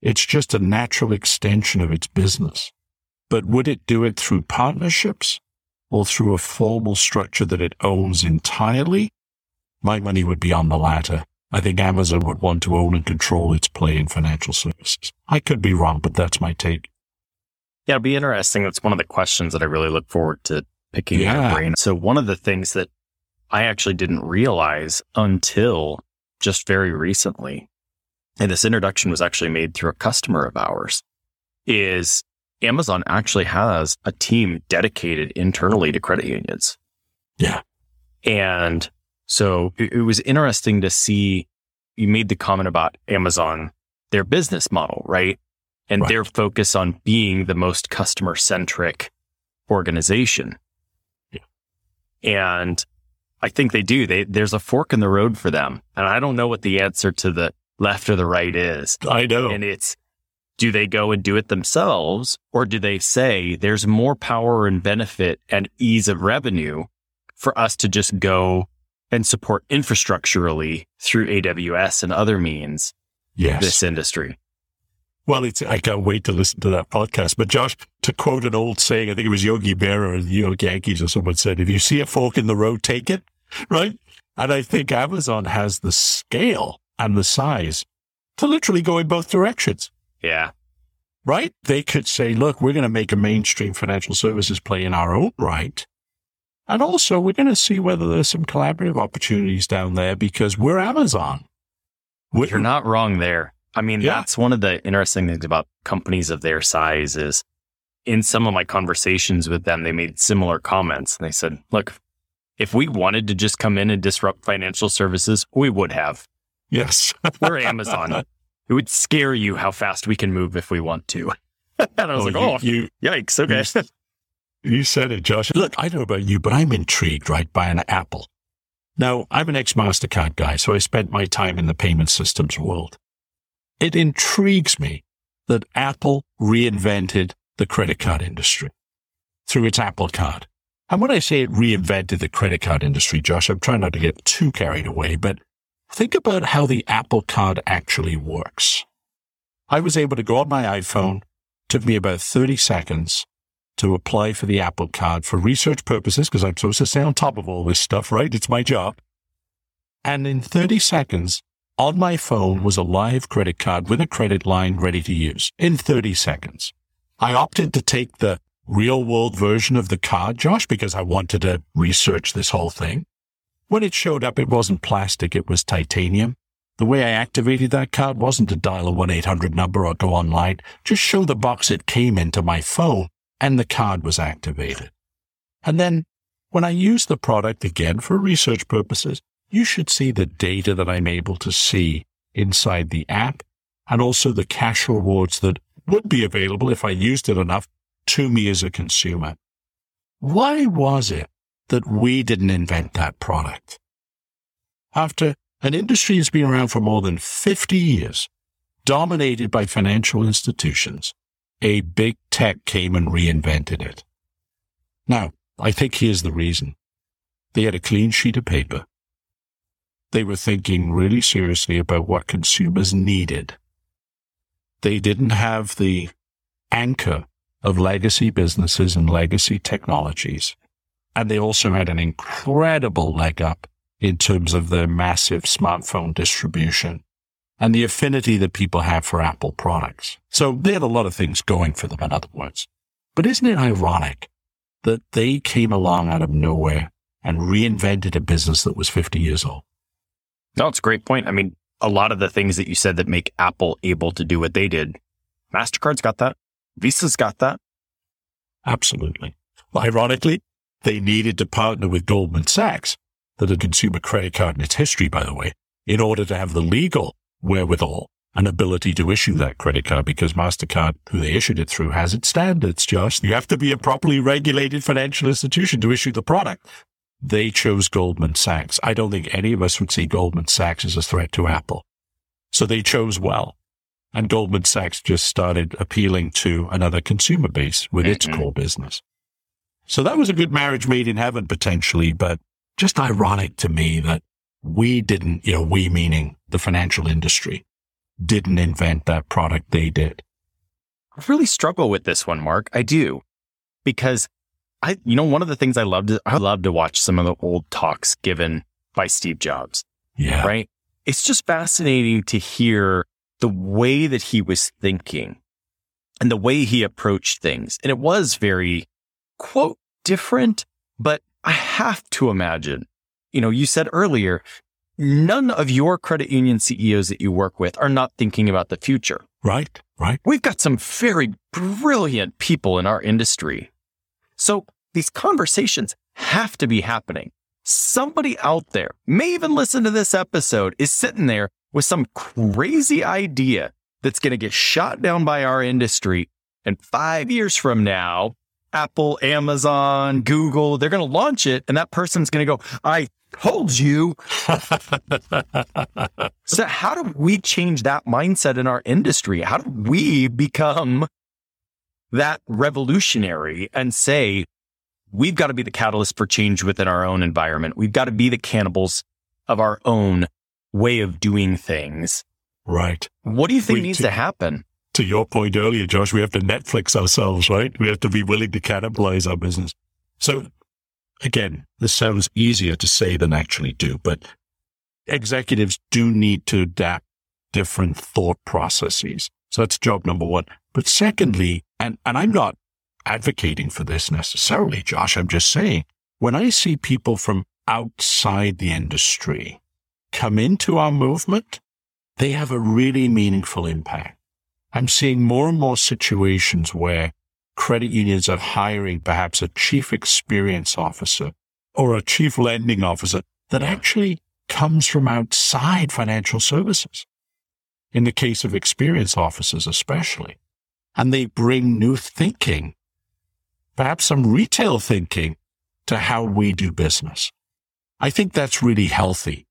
It's just a natural extension of its business. But would it do it through partnerships or through a formal structure that it owns entirely? My money would be on the latter. I think Amazon would want to own and control its play in financial services. I could be wrong, but that's my take. Yeah, it'll be interesting. That's one of the questions that I really look forward to picking yeah. your brain. So one of the things that I actually didn't realize until just very recently, and this introduction was actually made through a customer of ours, is Amazon actually has a team dedicated internally to credit unions. Yeah. And so it, it was interesting to see you made the comment about Amazon, their business model, right? And Right. their focus on being the most customer centric organization. And I think they do. They, there's a fork in the road for them. And I don't know what the answer to the left or the right is. I know. And it's, do they go and do it themselves or do they say there's more power and benefit and ease of revenue for us to just go and support infrastructurally through AWS and other means yes. this industry? Well, it's, I can't wait to listen to that podcast. But Josh, to quote an old saying, I think it was Yogi Berra or the New York Yankees or someone said, if you see a fork in the road, take it. Right. And I think Amazon has the scale and the size to literally go in both directions. Yeah. Right. They could say, look, we're going to make a mainstream financial services play in our own right. And also we're going to see whether there's some collaborative opportunities down there because we're Amazon. We're, You're not wrong there. I mean, Yeah. that's one of the interesting things about companies of their size is in some of my conversations with them, they made similar comments. And They said, look, if we wanted to just come in and disrupt financial services, we would have. Yes. (laughs) We're Amazon. it would scare you how fast we can move if we want to. (laughs) and I was Oh, like, oh, you, yikes. Okay. You said it, Josh. Look, I don't know about you, but I'm intrigued, right, by an Apple. Now, I'm an ex-MasterCard guy, so I spent my time in the payment systems world. It intrigues me that Apple reinvented the credit card industry through its Apple Card. And when I say it reinvented the credit card industry, Josh, I'm trying not to get too carried away, but think about how the Apple Card actually works. I was able to go on my iPhone, took me about 30 seconds to apply for the Apple Card for research purposes, because I'm supposed to stay on top of all this stuff, right? It's my job. And in 30 seconds, on my phone was a live credit card with a credit line ready to use in 30 seconds. I opted to take the real world version of the card, Josh, because I wanted to research this whole thing. When it showed up, it wasn't plastic, it was titanium. The way I activated that card wasn't to dial a 1-800 number or go online, just show the box it came into my phone and the card was activated. And then when I use the product again for research purposes, you should see the data that I'm able to see inside the app and also the cash rewards that would be available if I used it enough to me as a consumer. Why was it that we didn't invent that product? After an industry has been around for more than 50 years, dominated by financial institutions, a big tech came and reinvented it. Now, I think here's the reason. They had a clean sheet of paper. They were thinking really seriously about what consumers needed. They didn't have the anchor of legacy businesses and legacy technologies. And they also had an incredible leg up in terms of their massive smartphone distribution and the affinity that people have for Apple products. So they had a lot of things going for them, in other words. But isn't it ironic that they came along out of nowhere and reinvented a business that was 50 years old? No, it's a great point. I mean, a lot of the things that you said that make Apple able to do what they did, MasterCard's got that. Visa's got that. Absolutely. Ironically, they needed to partner with Goldman Sachs, that a consumer credit card in its history, by the way, in order to have the legal wherewithal and ability to issue that credit card because MasterCard, who they issued it through, has its standards, Josh. You have to be a properly regulated financial institution to issue the product. They chose Goldman Sachs. I don't think any of us would see Goldman Sachs as a threat to Apple. So they chose well. And Goldman Sachs just started appealing to another consumer base with its Mhm. core business. So that was a good marriage made in heaven potentially, but just ironic to me that we didn't, you know, we meaning the financial industry, didn't invent that product. They did. I really struggle with this one, Mark. I do. Because I, you know, one of the things I love to, I love to watch some of the old talks given by Steve Jobs, Yeah. right? It's just fascinating to hear the way that he was thinking and the way he approached things. And it was very, quote, different, but I have to imagine, you know, you said earlier, none of your credit union CEOs that you work with are not thinking about the future. Right. Right. We've got some very brilliant people in our industry. So these conversations have to be happening. somebody out there may even listen to this episode is sitting there with some crazy idea that's going to get shot down by our industry. And five years from now, Apple, Amazon, Google, they're going to launch it. And that person's going to go, I told you. (laughs) so, how do we change that mindset in our industry? How do we become that revolutionary and say, we've got to be the catalyst for change within our own environment? We've got to be the cannibals of our own way of doing things. Right. What do you think We needs to- to happen? To your point earlier, Josh, we have to Netflix ourselves, right? We have to be willing to cannibalize our business. So again, this sounds easier to say than actually do, but executives do need to adapt different thought processes. So that's job number one. But secondly, and, and I'm not advocating for this necessarily, Josh. I'm just saying when I see people from outside the industry come into our movement, they have a really meaningful impact. I'm seeing more and more situations where credit unions are hiring perhaps a chief experience officer or a chief lending officer that actually comes from outside financial services. In the case of experience officers, especially. And they bring new thinking, perhaps some retail thinking to how we do business. I think that's really healthy.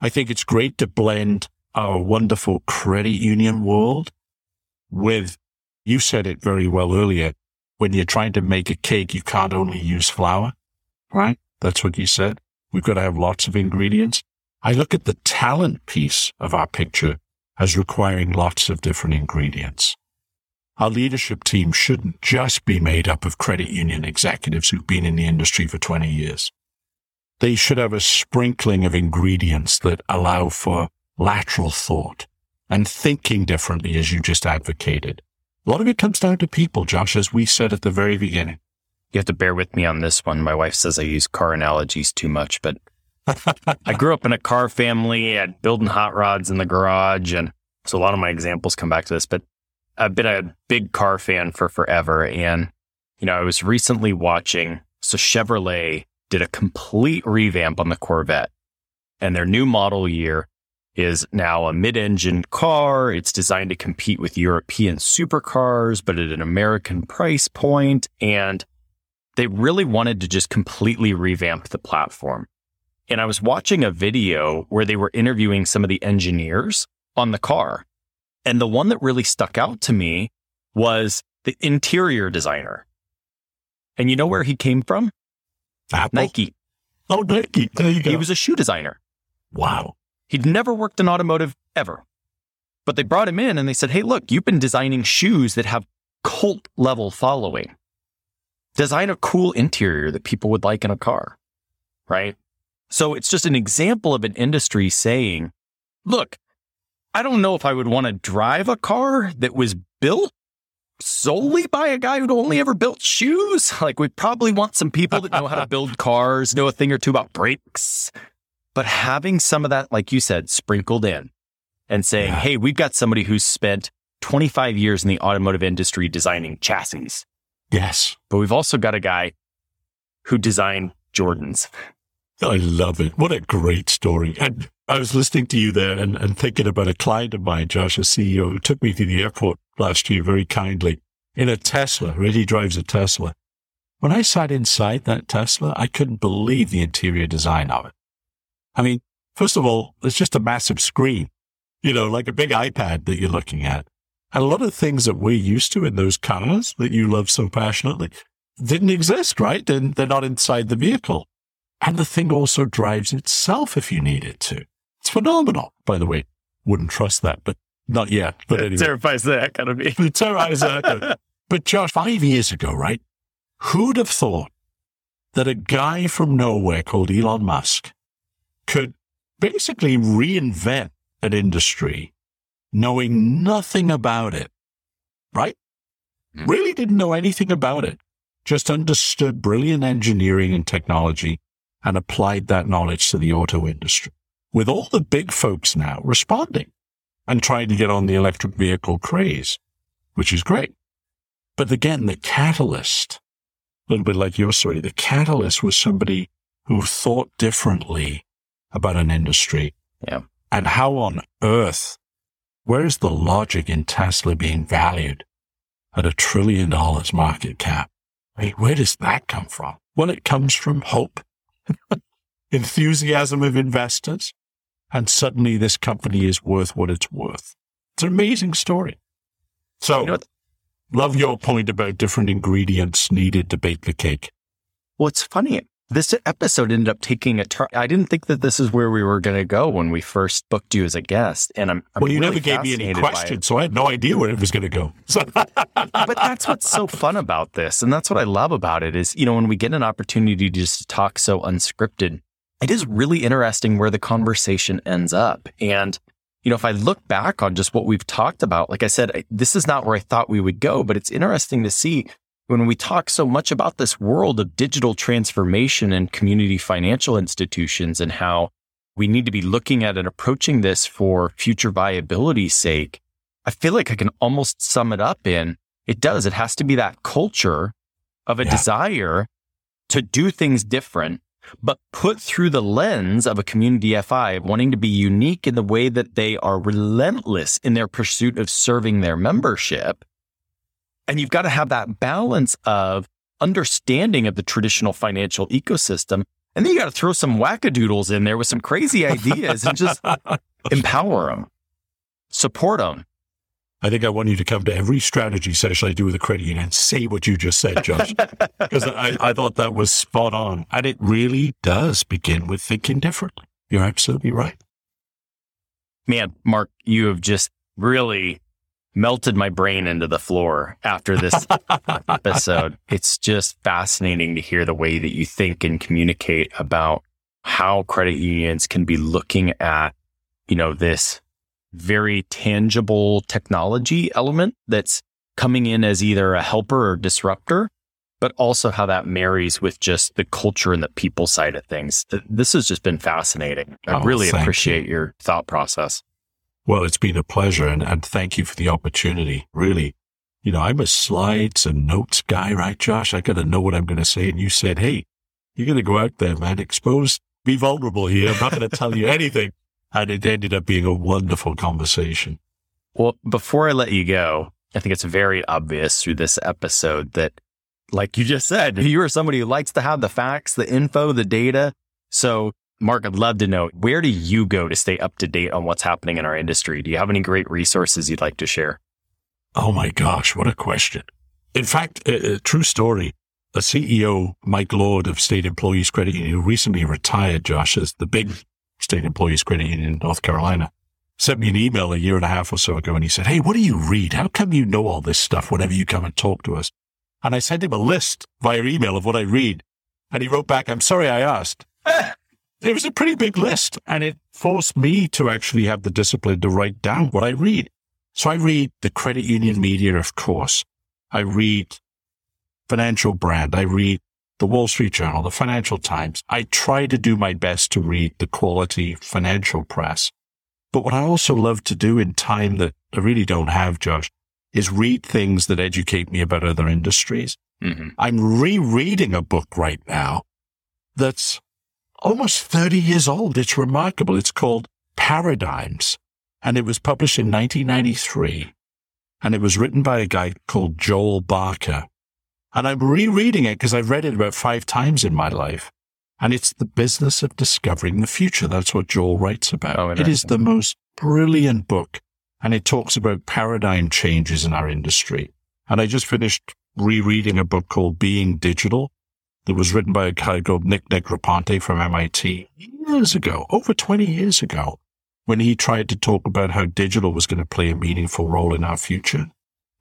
I think it's great to blend our wonderful credit union world with, you said it very well earlier, when you're trying to make a cake, you can't only use flour, right? That's what you said. We've got to have lots of ingredients. I look at the talent piece of our picture as requiring lots of different ingredients. Our leadership team shouldn't just be made up of credit union executives who've been in the industry for 20 years. They should have a sprinkling of ingredients that allow for lateral thought and thinking differently as you just advocated. A lot of it comes down to people, Josh, as we said at the very beginning. You have to bear with me on this one. My wife says I use car analogies too much, but (laughs) I grew up in a car family at building hot rods in the garage. And so a lot of my examples come back to this, but I've been a big car fan for forever. And, you know, I was recently watching, so Chevrolet did a complete revamp on the Corvette and their new model year is now a mid-engine car. It's designed to compete with European supercars, but at an American price point. And they really wanted to just completely revamp the platform. And I was watching a video where they were interviewing some of the engineers on the car. And the one that really stuck out to me was the interior designer. And you know where he came from? Apple? Nike. Oh, Nike. There you go. He was a shoe designer. wow. He'd never worked in automotive ever. But they brought him in and they said, Hey, look, you've been designing shoes that have cult level following. Design a cool interior that people would like in a car. Right. So it's just an example of an industry saying, look, I don't know if I would want to drive a car that was built solely by a guy who'd only ever built shoes. (laughs) Like we probably want some people that know how to build cars, know a thing or two about brakes, but having some of that, like you said, sprinkled in and saying, Yeah. Hey, we've got somebody who's spent 25 years in the automotive industry designing chassis, Yes. but we've also got a guy who designed Jordans. I love it. What a great story. And I was listening to you there and, and thinking about a client of mine, Josh, a CEO, who took me to the airport last year very kindly in a Tesla, right? He drives a Tesla. When I sat inside that Tesla, I couldn't believe the interior design of it. I mean, first of all, it's just a massive screen, you know, like a big iPad that you're looking at. And a lot of things that we're used to in those cars that you love so passionately didn't exist, right? And they're not inside the vehicle. And the thing also drives itself if you need it to. It's phenomenal, by the way. Wouldn't trust that, but not yet. But anyway. terrifies the heck out of me. It's all right, exactly. but Josh, five years ago, right? Who'd have thought that a guy from nowhere called Elon Musk could basically reinvent an industry knowing nothing about it, right? Hmm. Really didn't know anything about it. Just understood brilliant engineering and technology and applied that knowledge to the auto industry. With all the big folks now responding and trying to get on the electric vehicle craze, which is great. But again, the catalyst, a little bit like your story, the catalyst was somebody who thought differently about an industry. Yeah. And how on earth, where's the logic in Tesla being valued at a trillion dollars market cap? I mean, where does that come from? Well, it comes from hope, (laughs) enthusiasm of investors, and suddenly this company is worth what it's worth. It's an amazing story. So, You know love your point about different ingredients needed to bake the cake. Well, it's funny. This episode ended up taking a turn. I didn't think that this is where we were going to go when we first booked you as a guest. And I'm, I'm well, you really never gave me any fascinated by it. questions, so I had no idea where it was going to go. (laughs) But that's what's so fun about this. And that's what I love about it is, you know, when we get an opportunity to just talk so unscripted, it is really interesting where the conversation ends up. And, you know, if I look back on just what we've talked about, like I said, I, this is not where I thought we would go, but it's interesting to see when we talk so much about this world of digital transformation and community financial institutions and how we need to be looking at and approaching this for future viability's sake. I feel like I can almost sum it up in it does. It has to be that culture of a Yeah. desire to do things different, but put through the lens of a community FI wanting to be unique in the way that they are relentless in their pursuit of serving their membership. And you've got to have that balance of understanding of the traditional financial ecosystem. And then you got to throw some wackadoodles in there with some crazy (laughs) ideas and just empower them, support them. I think I want you to come to every strategy session I do with a credit union and say what you just said, Josh, (laughs) because I, I thought that was spot on. And it really does begin with thinking differently. You're absolutely right. Man, Mark, you have just really melted my brain into the floor after this (laughs) episode. It's just fascinating to hear the way that you think and communicate about how credit unions can be looking at, you know, this very tangible technology element that's coming in as either a helper or disruptor, but also how that marries with just the culture and the people side of things. This has just been fascinating. I Oh, really appreciate your thought process. Well, it's been a pleasure and, and thank you for the opportunity. Really. You know, I'm a slides and notes guy, right, Josh? I got to know what I'm going to say. And you said, Hey, you're going to go out there, man, expose, be vulnerable here. I'm not going to tell you anything. And it ended up being a wonderful conversation. Well, before I let you go, I think it's very obvious through this episode that, like you just said, you are somebody who likes to have the facts, the info, the data. So, Mark, I'd love to know where do you go to stay up to date on what's happening in our industry? Do you have any great resources you'd like to share? Oh my gosh, what a question. In fact, a, a true story. The CEO, Mike Lord of State Employees Credit Union, who recently retired, Josh, as the big State Employees Credit Union in North Carolina, sent me an email a year and a half or so ago and he said, Hey, what do you read? How come you know all this stuff whenever you come and talk to us? And I sent him a list via email of what I read. And he wrote back, I'm sorry I asked. (laughs) it was a pretty big list and it forced me to actually have the discipline to write down what I read. So I read the credit union media, of course. I read Financial Brand. I read the Wall Street Journal, the Financial Times. I try to do my best to read the quality financial press. But what I also love to do in time that I really don't have, Josh, is read things that educate me about other industries. Mm-hmm. I'm rereading a book right now that's almost 30 years old. It's remarkable. It's called Paradigms and it was published in 1993 and it was written by a guy called Joel Barker. And I'm rereading it because I've read it about five times in my life. And it's the business of discovering the future. That's what Joel writes about. Oh, it is the most brilliant book. And it talks about paradigm changes in our industry. And I just finished rereading a book called Being Digital that was written by a guy called Nick Negroponte from MIT years ago, over 20 years ago, when he tried to talk about how digital was going to play a meaningful role in our future.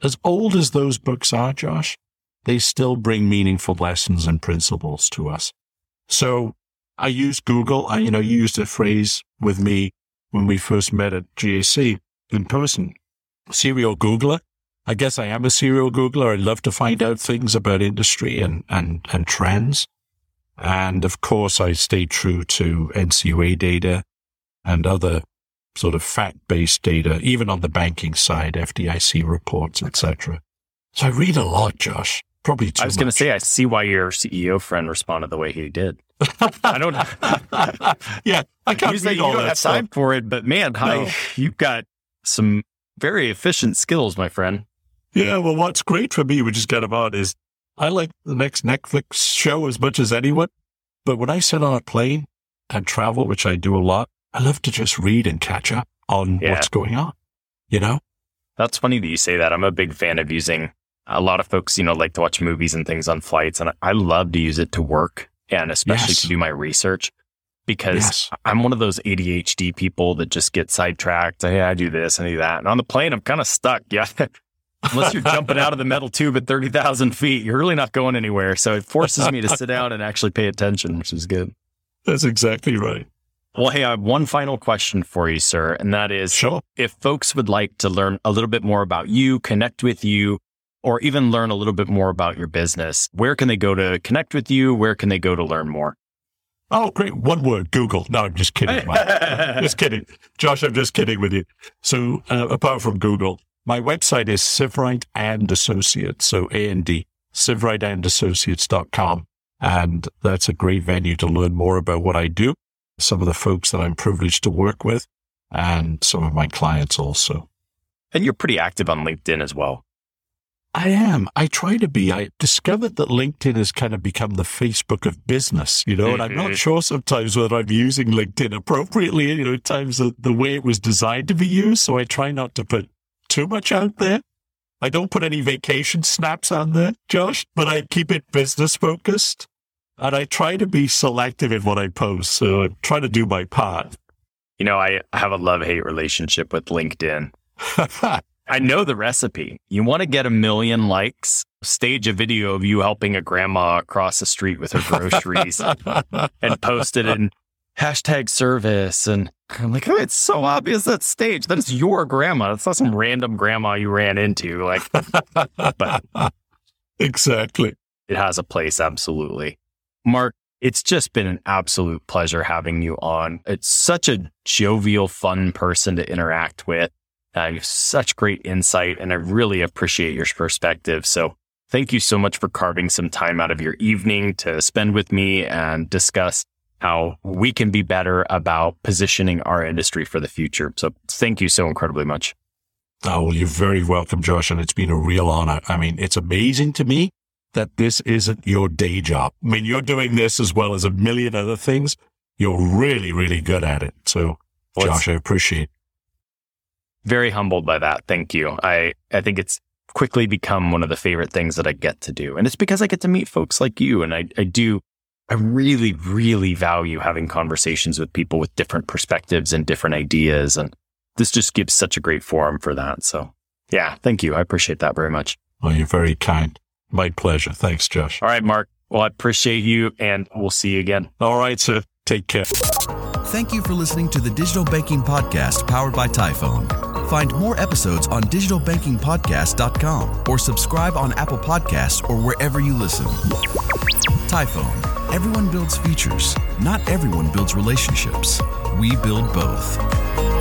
As old as those books are, Josh, they still bring meaningful lessons and principles to us. So I use Google. I, you know, you used a phrase with me when we first met at GAC in person. Serial Googler. I guess I am a serial Googler. I love to find out things about industry and, and, and trends. And of course, I stay true to NCUA data and other sort of fact-based data, even on the banking side, FDIC reports, etc. So I read a lot, Josh. Probably too I was going to say, I see why your CEO friend responded the way he did. I don't. (laughs) (laughs) yeah, I can't Usually read you all don't that have stuff. time for it, but man, No. I, you've got some very efficient skills, my friend. Yeah, well, what's great for me, which is kind of odd, is I like the next Netflix show as much as anyone. But when I sit on a plane and travel, which I do a lot, I love to just read and catch up on Yeah. what's going on. You know? That's funny that you say that. I'm a big fan of using a lot of folks, you know, like to watch movies and things on flights, and I love to use it to work and especially Yes. to do my research because Yes. I'm one of those ADHD people that just get sidetracked. Hey, I do this, I do that. And on the plane, I'm kind of stuck. (laughs) Yeah. Unless you're jumping out of the metal tube at 30,000 feet, you're really not going anywhere. So it forces me to sit down and actually pay attention, which is good. That's exactly right. Well, hey, I have one final question for you, sir. And that is Sure. if folks would like to learn a little bit more about you, connect with you, or even learn a little bit more about your business, where can they go to connect with you? Where can they go to learn more? Oh, great. One word, Google. No, I'm just kidding. (laughs) Just kidding. Josh, I'm just kidding with you. So, uh, apart from Google, my website is Sievewright and Associates. So, A and D, sievewrightandassociates.com. And that's a great venue to learn more about what I do, some of the folks that I'm privileged to work with, and some of my clients also. And you're pretty active on LinkedIn as well. I am. I try to be. I discovered that LinkedIn has kind of become the Facebook of business, you know, and I'm not Mhm. sure sometimes whether I'm using LinkedIn appropriately, you know, at times the, the way it was designed to be used. So I try not to put too much out there. I don't put any vacation snaps on there, Josh, but I keep it business focused. And I try to be selective in what I post. So I'm trying to do my part. You know, I have a love hate relationship with LinkedIn. (laughs) I know the recipe. You want to get a million likes, stage a video of you helping a grandma across the street with her groceries (laughs) and post it in hashtag service. And I'm like, oh, it's so obvious that stage. That is your grandma. It's not some random grandma you ran into. Like, but (laughs) exactly. it has a place, absolutely. Mark, it's just been an absolute pleasure having you on. It's such a jovial, fun person to interact with. Uh, you have such great insight, and I really appreciate your perspective. So, thank you so much for carving some time out of your evening to spend with me and discuss how we can be better about positioning our industry for the future. So, thank you so incredibly much. Oh, well, you're very welcome, Josh. And it's been a real honor. I mean, it's amazing to me that this isn't your day job. I mean, you're doing this as well as a million other things. You're really, really good at it. So, Well, Josh, I appreciate very humbled by that. Thank you. I, I think it's quickly become one of the favorite things that I get to do. And it's because I get to meet folks like you. And I, I do, I really, really value having conversations with people with different perspectives and different ideas. And this just gives such a great forum for that. So yeah, thank you. I appreciate that very much. Well, you're very kind. My pleasure. Thanks, Josh. All right, Mark. Well, I appreciate you and we'll see you again. All right, sir. Take care. Thank you for listening to the Digital Banking Podcast powered by Tyfone. Find more episodes on digitalbankingpodcast.com or subscribe on Apple Podcasts or wherever you listen. Tyfone. Everyone builds features, not everyone builds relationships. We build both.